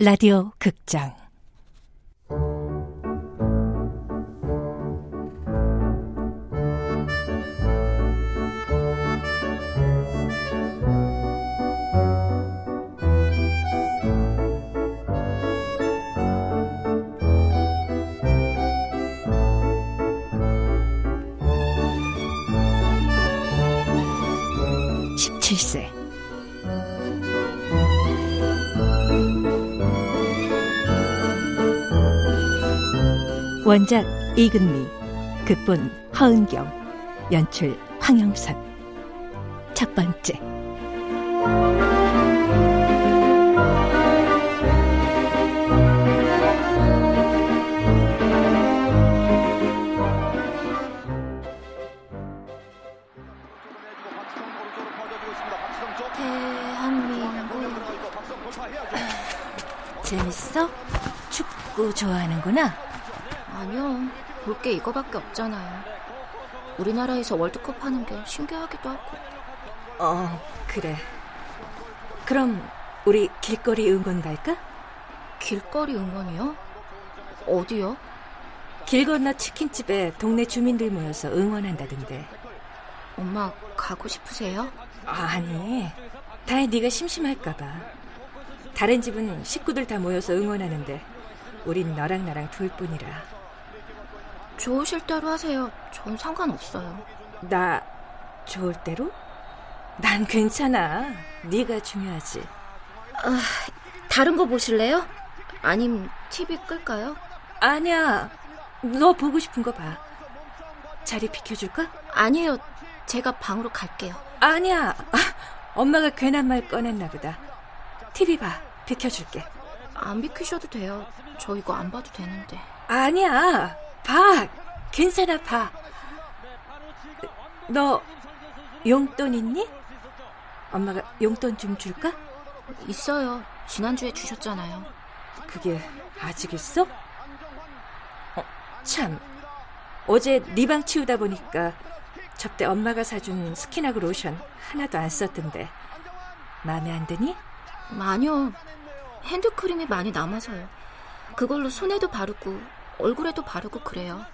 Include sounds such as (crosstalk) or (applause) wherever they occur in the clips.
라디오 극장 원작 이근미, 극본 허은경, 연출 황영선. 첫 번째. 대한민국 재밌어? 축구 좋아하는구나? 아니요 볼 게 이거밖에 없잖아요 우리나라에서 월드컵 하는 게 신기하기도 하고 어, 그래. 그럼 우리 길거리 응원 갈까? 길거리 응원이요? 어디요? 길 건너 치킨집에 동네 주민들 모여서 응원한다던데. 엄마 가고 싶으세요? 아니, 다혜 네가 심심할까봐. 다른 집은 식구들 다 모여서 응원하는데 우린 너랑 나랑 둘 뿐이라. 좋으실 대로 하세요 전 상관없어요 나 좋을 대로? 난 괜찮아. 네가 중요하지. 다른 거 보실래요? 아님 TV 끌까요? 아니야. 너 보고 싶은 거 봐. 자리 비켜줄까? 아니에요 제가 방으로 갈게요 아니야. 아, 엄마가 괜한 말 꺼냈나 보다. TV 봐. 비켜줄게. 안 비키셔도 돼요 저 이거 안 봐도 되는데 아니야. 봐. 괜찮아, 봐. 너 용돈 있니? 엄마가 용돈 좀 줄까? 있어요 지난주에 주셨잖아요 그게 아직 있어? 어, 참. 어제 네 방 치우다 보니까 접대 엄마가 사준 스킨하고 로션 하나도 안 썼던데. 마음에 안 드니? 아니요. 핸드크림이 많이 남아서요. 그걸로 손에도 바르고 얼굴에도 바르고 그래요.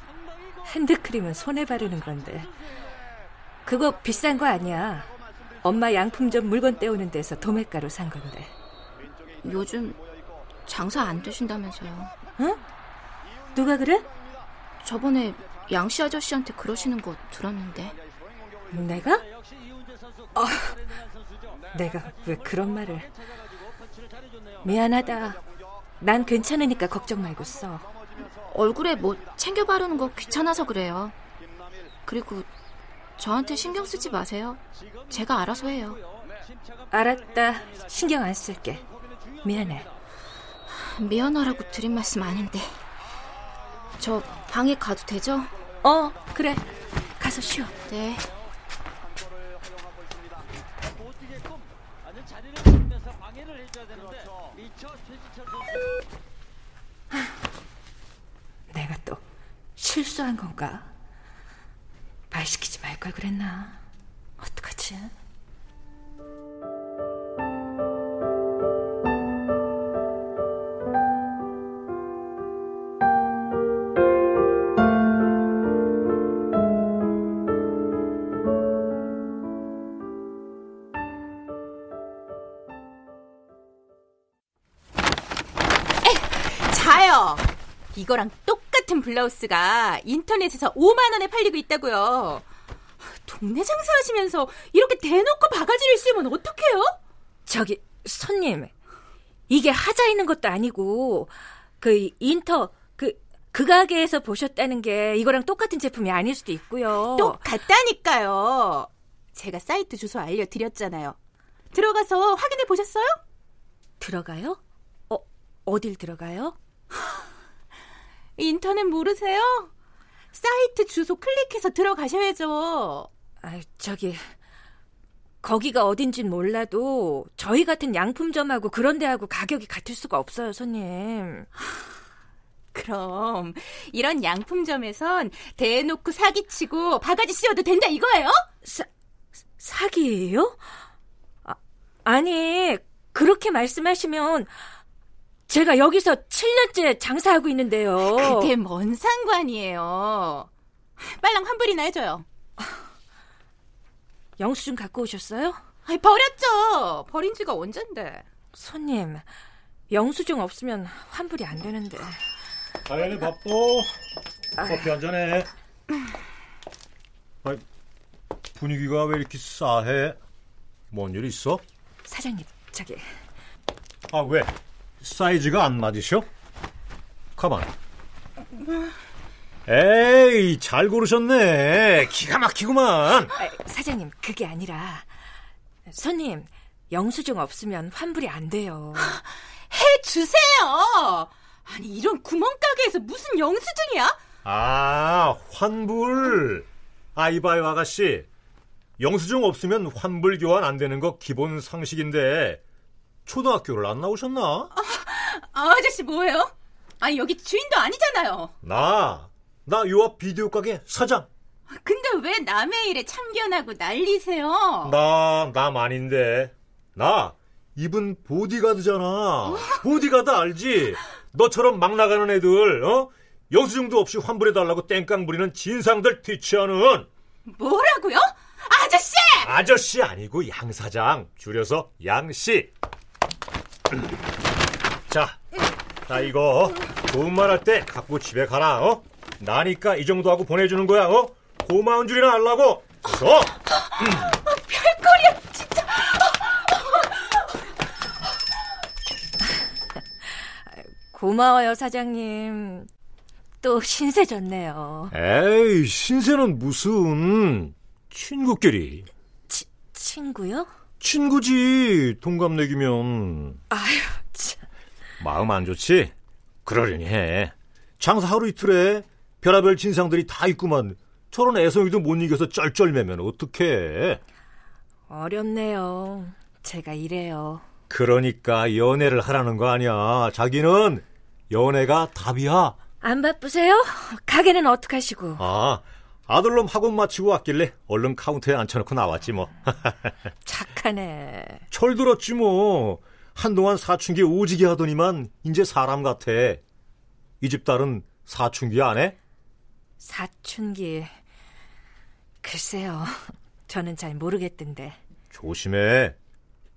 핸드크림은 손에 바르는 건데. 그거 비싼 거 아니야. 엄마 양품점 물건 떼우는 데서 도매가로 산 건데. 요즘 장사 안 되신다면서요. 응? 누가 그래? 저번에 양씨 아저씨한테 그러시는 거 들었는데. 내가? 아, 내가 왜 그런 말을. 미안하다. 난 괜찮으니까 걱정 말고 써. 얼굴에 뭐 챙겨 바르는 거 귀찮아서 그래요. 그리고 저한테 신경 쓰지 마세요. 제가 알아서 해요. 알았다. 신경 안 쓸게. 미안해. 미안하라고 드린 말씀 아닌데. 저 방에 가도 되죠? 어, 그래. 가서 쉬어. 네. 내가 또 실수한 건가? 말 시키지 말 걸 그랬나? 어떡하지? 이거랑 블라우스가 인터넷에서 5만 원에 팔리고 있다고요. 동네 장사하시면서 이렇게 대놓고 바가지를 씌우면 어떡해요? 저기 손님 이게 하자 있는 것도 아니고 그 인터 그그 가게에서 보셨다는 게 이거랑 똑같은 제품이 아닐 수도 있고요. 똑같다니까요. 제가 사이트 주소 알려드렸잖아요. 들어가서 확인해 보셨어요? 들어가요? 어 어딜 들어가요? (laughs) 인터넷 모르세요? 사이트 주소 클릭해서 들어가셔야죠. 아 저기 거기가 어딘진 몰라도 저희 같은 양품점하고 그런 데하고 가격이 같을 수가 없어요, 손님. (sighs) 그럼 이런 양품점에선 대놓고 사기치고 바가지 씌워도 된다 이거예요? 사, 사기예요? 아, 아니, 그렇게 말씀하시면 제가 여기서 7년째 장사하고 있는데요. 그게 뭔 상관이에요. 빨랑 환불이나 해줘요. 영수증 갖고 오셨어요? 아니, 버렸죠. 버린 지가 언젠데. 손님, 영수증 없으면 환불이 안 되는데. 다현이 바빠. 커피 한 잔 해. 아니, 분위기가 왜 이렇게 싸해? 뭔 일 있어? 사장님, 저기 아, 왜? 사이즈가 안 맞으셔? 가만. 에이, 잘 고르셨네. 기가 막히구만. 아, 사장님 그게 아니라 손님 영수증 없으면 환불이 안 돼요. (laughs) 해 주세요. 아니, 이런 구멍가게에서 무슨 영수증이야? 아, 환불. 아, 이봐요, 아가씨. 영수증 없으면 환불 교환 안 되는 거 기본 상식인데, 초등학교를 안 나오셨나? 아, 아저씨 뭐예요? 아니, 여기 주인도 아니잖아요. 나, 나 요 앞 비디오 가게 사장. 근데 왜 남의 일에 참견하고 난리세요? 나, 남 아닌데. 나, 이분 보디가드잖아. 보디가드 알지? 너처럼 막 나가는 애들, 어? 영수증도 없이 환불해달라고 땡깡 부리는 진상들 뒤치하는 뭐라고요? 아저씨! 아저씨 아니고 양 사장. 줄여서 양씨. 자, 자 이거 좋은 말 할 때 갖고 집에 가라. 어? 나니까 이 정도 하고 보내주는 거야. 어? 고마운 줄이나 알라고. 어? 별거리야, 진짜. 고마워요 사장님. 또 신세 졌네요. 에이, 신세는 무슨 친구끼리. 치, 친구요? 친구지. 동갑내기면 참. 마음 안 좋지? 그러려니 해. 장사 하루 이틀에 별하별 진상들이 다 있구만. 저런 애송이도 못 이겨서 쩔쩔매면 어떡해. 어렵네요. 제가 이래요. 그러니까 연애를 하라는 거 아니야. 자기는 연애가 답이야. 안 바쁘세요? 가게는 어떡하시고? 아, 아들놈 학원 마치고 왔길래 얼른 카운터에 앉혀놓고 나왔지 뭐. (laughs) 착하네. 철들었지 뭐. 한동안 사춘기 오지게 하더니만 이제 사람 같아. 이 집 딸은 사춘기 안 해? 사춘기. 글쎄요. (laughs) 저는 잘 모르겠던데. 조심해.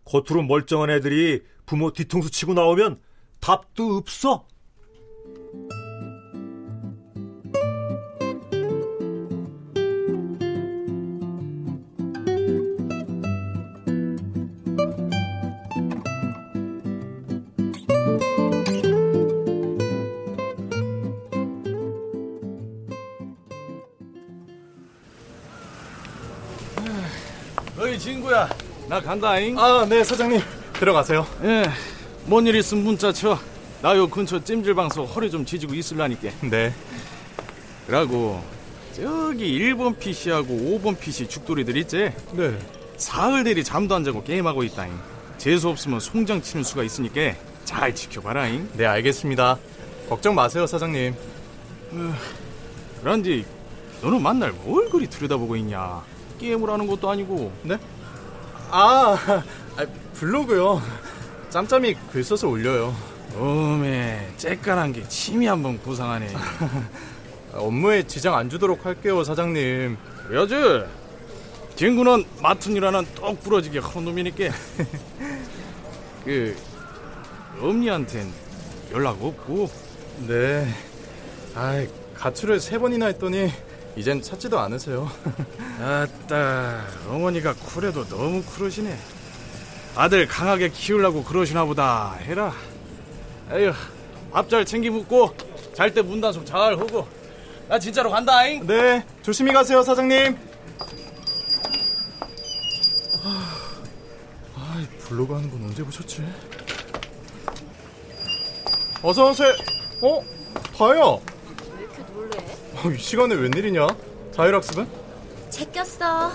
겉으로 멀쩡한 애들이 부모 뒤통수 치고 나오면 답도 없어. 친구야 나 간다잉 아, 네, 사장님. 들어가세요. 예, 뭔 일 있으면 문자 쳐. 나 요 근처 찜질방서 허리 좀 지지고 있을라니까. 네. 그러고 저기 1번 PC하고 5번 PC 죽돌이들 있지? 네. 사흘 대리 잠도 안 자고 게임하고 있다잉. 재수 없으면 송장 치는 수가 있으니까 잘 지켜봐라잉. 네, 알겠습니다. 걱정 마세요, 사장님. 그런데 너는 만날 뭘 그리 들여다보고 있냐? 게임을 하는 것도 아니고. 네? 아, 아, 블로그요. 짬짬이 글 써서 올려요. 어메, 쬐깐한 게 침이 한번 고상하네. 아, (laughs) 업무에 지장 안 주도록 할게요, 사장님. 그래야지. 친구는 맡은 일 하나는 똑 부러지게 한 놈이니까. (laughs) 그, 엄니한텐 연락 없고. 네. 아이, 가출을 세 번이나 했더니 이젠 찾지도 않으세요. (laughs) 아따, 어머니가 쿨해도 너무 쿨하시네. 아들 강하게 키우려고 그러시나 보다 해라. 에휴, 밥 잘 챙기 먹고 잘 때 문단속 잘 하고. 나 진짜로 간다잉. 네, 조심히 가세요, 사장님. 아, 이 블로그 하는 건 언제 보셨지? 어서 오세요. 어? 놀래? 어, 이 시간에 웬일이냐? 자율학습은? 제꼈어.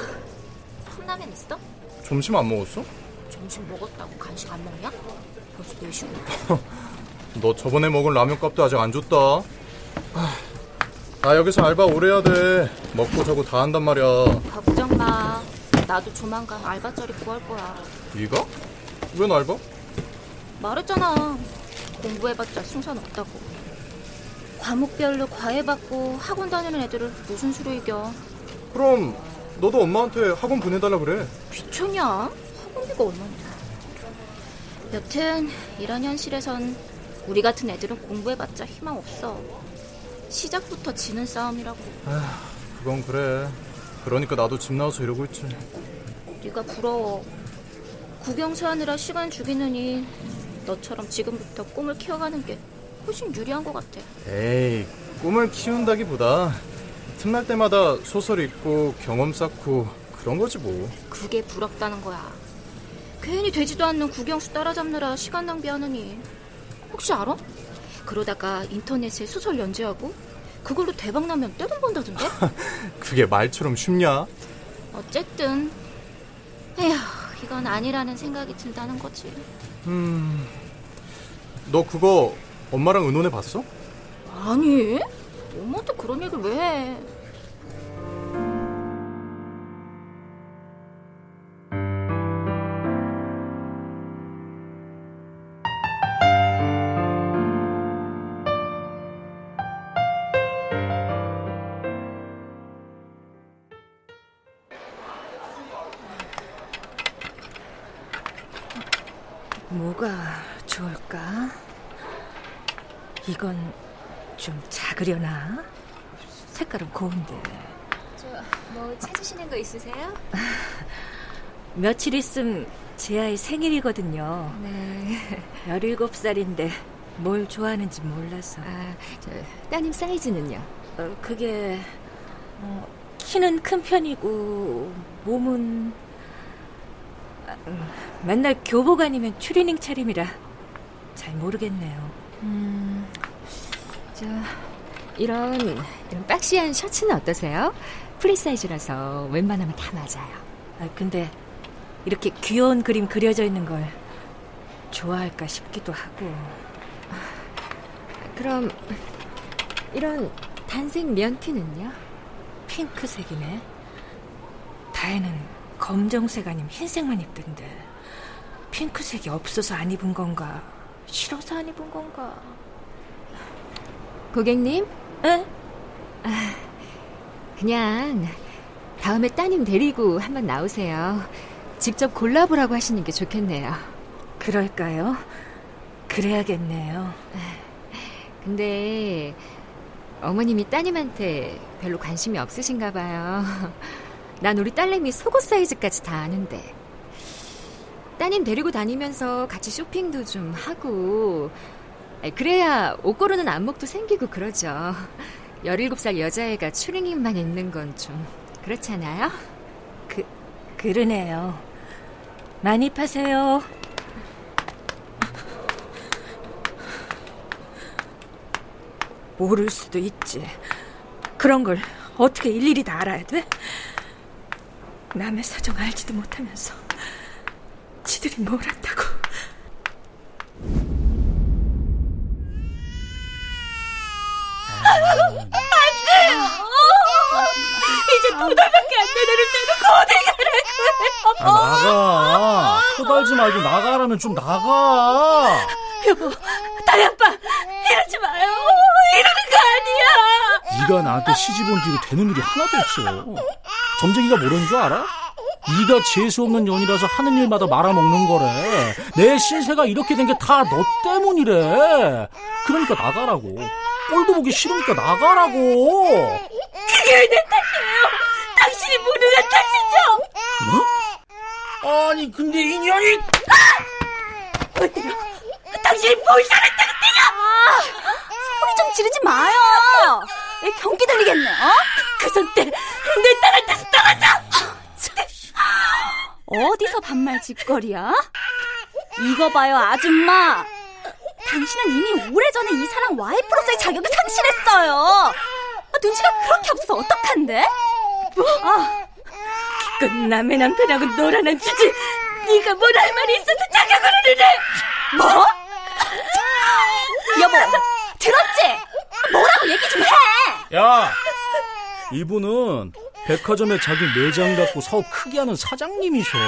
컵라면 있어? 점심 안 먹었어? 점심 먹었다고 간식 안 먹냐? 벌써 4시고. (laughs) 너 저번에 먹은 라면 값도 아직 안 줬다. 아, 나 여기서 알바 오래 해야 돼. 먹고 자고 다 한단 말이야. 걱정 마. 나도 조만간 알바 자리 구할 거야. 네가? 웬 알바? 말했잖아. 공부해봤자 승산 없다고. 과목별로 과외 받고 학원 다니는 애들을 무슨 수로 이겨. 그럼 너도 엄마한테 학원 보내달라 그래. 귀찮냐? 학원비가 얼만데. 여튼 이런 현실에선 우리 같은 애들은 공부해봤자 희망 없어. 시작부터 지는 싸움이라고. 그건 그래. 그러니까 나도 집 나와서 이러고 있지. 네가 부러워. 구경수 하느라 시간 죽이느니 너처럼 지금부터 꿈을 키워가는 게 훨씬 유리한 것 같아. 에이, 꿈을 키운다기보다 틈날 때마다 소설 읽고 경험 쌓고 그런 거지 뭐. 그게 부럽다는 거야. 괜히 되지도 않는 구경수 따라잡느라 시간 낭비하느니. 혹시 알아? 그러다가 인터넷에 소설 연재하고 그걸로 대박 나면 떼돈 번다던데? (laughs) 그게 말처럼 쉽냐? 어쨌든 에휴 이건 아니라는 생각이 든다는 거지. 음, 너 그거 엄마랑 의논해 봤어? 아니 엄마한테 그런 얘기를 왜 해? 좀 작으려나? 색깔은 고운데. 뭐 찾으시는 거 있으세요? (laughs) 며칠 있음 제 아이 생일이거든요. 네. 17살인데 뭘 좋아하는지 몰라서. 아, 저 따님 사이즈는요? 어, 그게 어, 키는 큰 편이고 몸은 아, 음, 맨날 교복 아니면 추리닝 차림이라 잘 모르겠네요. 음, 저 이런 이런 boxy한 셔츠는 어떠세요? free size라서 웬만하면 다 맞아요. 아, 근데 이렇게 귀여운 그림 그려져 있는 걸 좋아할까 싶기도 하고. 그럼 이런 단색 면티는요? 핑크색이네. 다혜는 검정색 아니면 흰색만 입던데 핑크색이 없어서 안 입은 건가 싫어서 안 입은 건가 고객님, 에? 그냥 다음에 따님 데리고 한번 나오세요. 직접 골라보라고 하시는 게 좋겠네요. 그럴까요? 그래야겠네요 근데 어머님이 따님한테 별로 관심이 없으신가 봐요. 난 우리 딸내미 속옷 사이즈까지 다 아는데. 따님 데리고 다니면서 같이 쇼핑도 좀 하고, 그래야 옷 고르는 안목도 생기고 그러죠. 17살 여자애가 추리닝만 입는 건 좀 그렇잖아요? 그, 그러네요 많이 파세요 모를 수도 있지 그런 걸 어떻게 일일이 다 알아야 돼? 남의 사정 알지도 못하면서 지들이 뭘 안다고 이제 두 달밖에 안 된 애를 데리고 어디 가라고 아, 나가. 토달지 말고 나가라면 좀 나가. 여보, 다이 아빠, 이러지 마요. 이러는 거 아니야. 네가 나한테 시집 온 뒤로 되는 일이 하나도 없어. 점쟁이가 모르는 줄 알아? 네가 재수 없는 년이라서 하는 일마다 말아먹는 거래. 내 신세가 이렇게 된 게 다 너 때문이래. 그러니까 나가라고. 꼴도 보기 싫으니까 나가라고. 그게 왜내 탓이에요? 당신이 무능한 탓이죠. 어? 아니 근데 인연이 뭘 때려? 당신이 뭘 잘했다고 때려? 소리 좀 지르지 마요. 왜 경기 들리겠네, 어? 그손 때, 내 딸한테서 떨어져! 어디서 반말 짓거리야? 이거 봐요, 아줌마. 당신은 이미 오래전에 이 사람 와이프로서의 자격을 상실했어요. 아, 눈치가 그렇게 없어서 어떡한데? 아, 끝남의 남편하고 놀아난 주지. 네가 뭘 할 말이 있어서 자격을 흐르네. 뭐? 여보, 들었지? 뭐라고 얘기 좀 해. 야 이분은 백화점에 자기 매장 갖고 사업 크게 하는 사장님이셔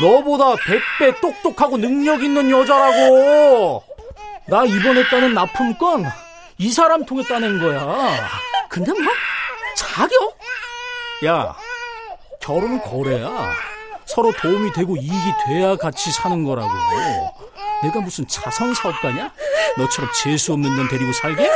너보다 100배 똑똑하고 능력 있는 여자라고 나 이번에 따는 납품권 이 사람 통해 따낸 거야. 근데 뭐 자격? 야, 결혼은 거래야. 서로 도움이 되고 이익이 돼야 같이 사는 거라고. 내가 무슨 자선 사업가냐? 너처럼 재수 없는 년 데리고 살게?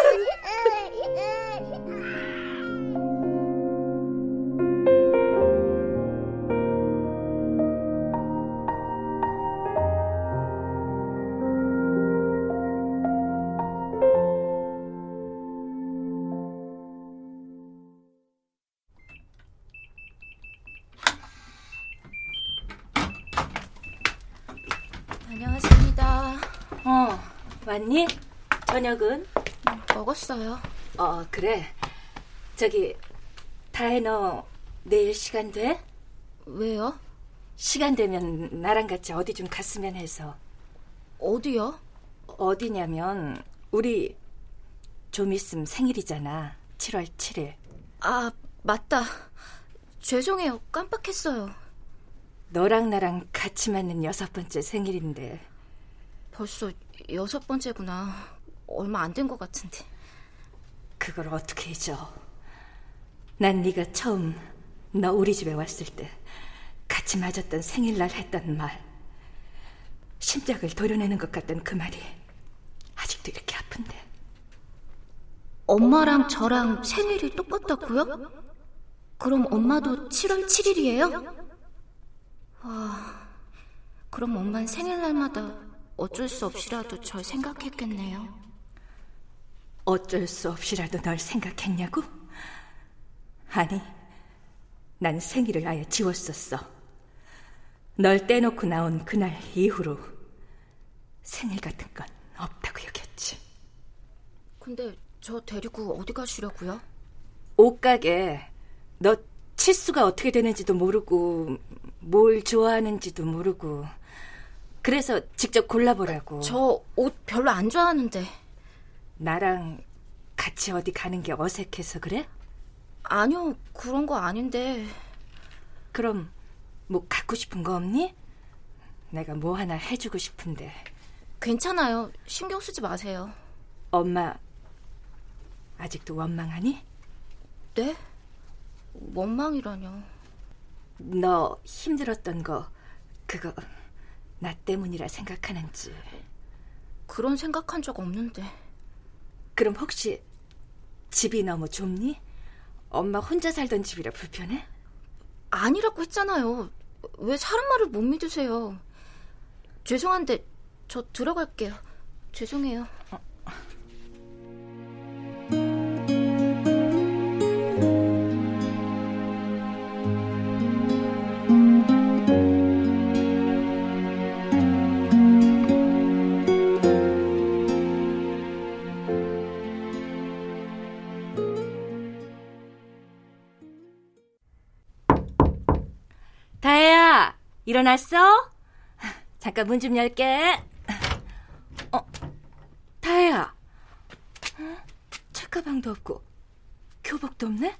왔니? 저녁은? 먹었어요. 어, 그래. 저기, 다혜 너 내일 시간 돼? 왜요? 시간 되면 나랑 같이 어디 좀 갔으면 해서. 어디요? 어디냐면, 우리 좀 있으면 생일이잖아. 7월 7일. 아, 맞다. 죄송해요. 깜빡했어요. 너랑 나랑 같이 맞는 여섯 번째 생일인데. 벌써 여섯 번째구나. 얼마 안 된 것 같은데. 그걸 어떻게 잊어? 난 네가 처음 너 우리 집에 왔을 때 같이 맞았던 생일날 했던 말. 심장을 도려내는 것 같던 그 말이 아직도 이렇게 아픈데. 엄마랑 저랑 생일이 똑같다고요? 그럼 엄마도 7월 7일이에요? 와, 그럼 엄만 생일날마다 어쩔 수 없이라도 절 생각했겠네요. 어쩔 수 없이라도 널 생각했냐고? 아니, 난 생일을 아예 지웠었어. 널 떼놓고 나온 그날 이후로 생일 같은 건 없다고 여겼지. 근데 저 데리고 어디 가시려고요? 옷가게 너 치수가 어떻게 되는지도 모르고 뭘 좋아하는지도 모르고 그래서 직접 골라보라고. 저 옷 별로 안 좋아하는데. 나랑 같이 어디 가는 게 어색해서 그래? 아니요, 그런 거 아닌데. 그럼 뭐 갖고 싶은 거 없니? 내가 뭐 하나 해주고 싶은데. 괜찮아요. 신경 쓰지 마세요. 엄마 아직도 원망하니? 네? 원망이라뇨. 너 힘들었던 거 그거 나 때문이라 생각하는지. 그런 생각한 적 없는데. 그럼 혹시 집이 너무 좁니? 엄마 혼자 살던 집이라 불편해? 아니라고 했잖아요. 왜 사람 말을 못 믿으세요? 죄송한데 저 들어갈게요. 죄송해요. 다 일어났어? (laughs) 잠깐 문 좀 열게. (laughs) 어, 다혜야. 어? 책가방도 없고 교복도 없네?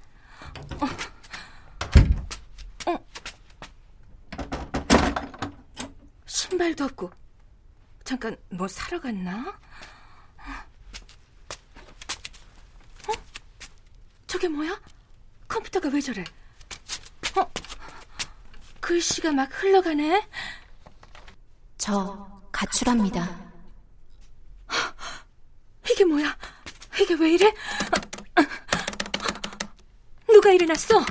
어, 어. 신발도 없고 잠깐 뭐 사러 갔나? 어? 저게 뭐야? 컴퓨터가 왜 저래? 어? 글씨가 막 흘러가네? 저 가출합니다. 이게 뭐야? 이게 왜 이래? 누가 일어났어?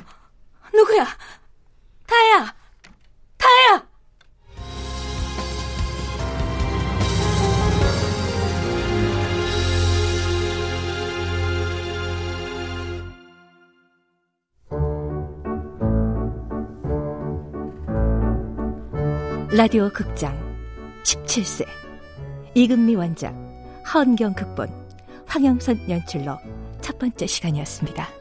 누구야? 다야! 라디오 극장 17세 이금미 원작 하은경 극본 황영선 연출로 첫 번째 시간이었습니다.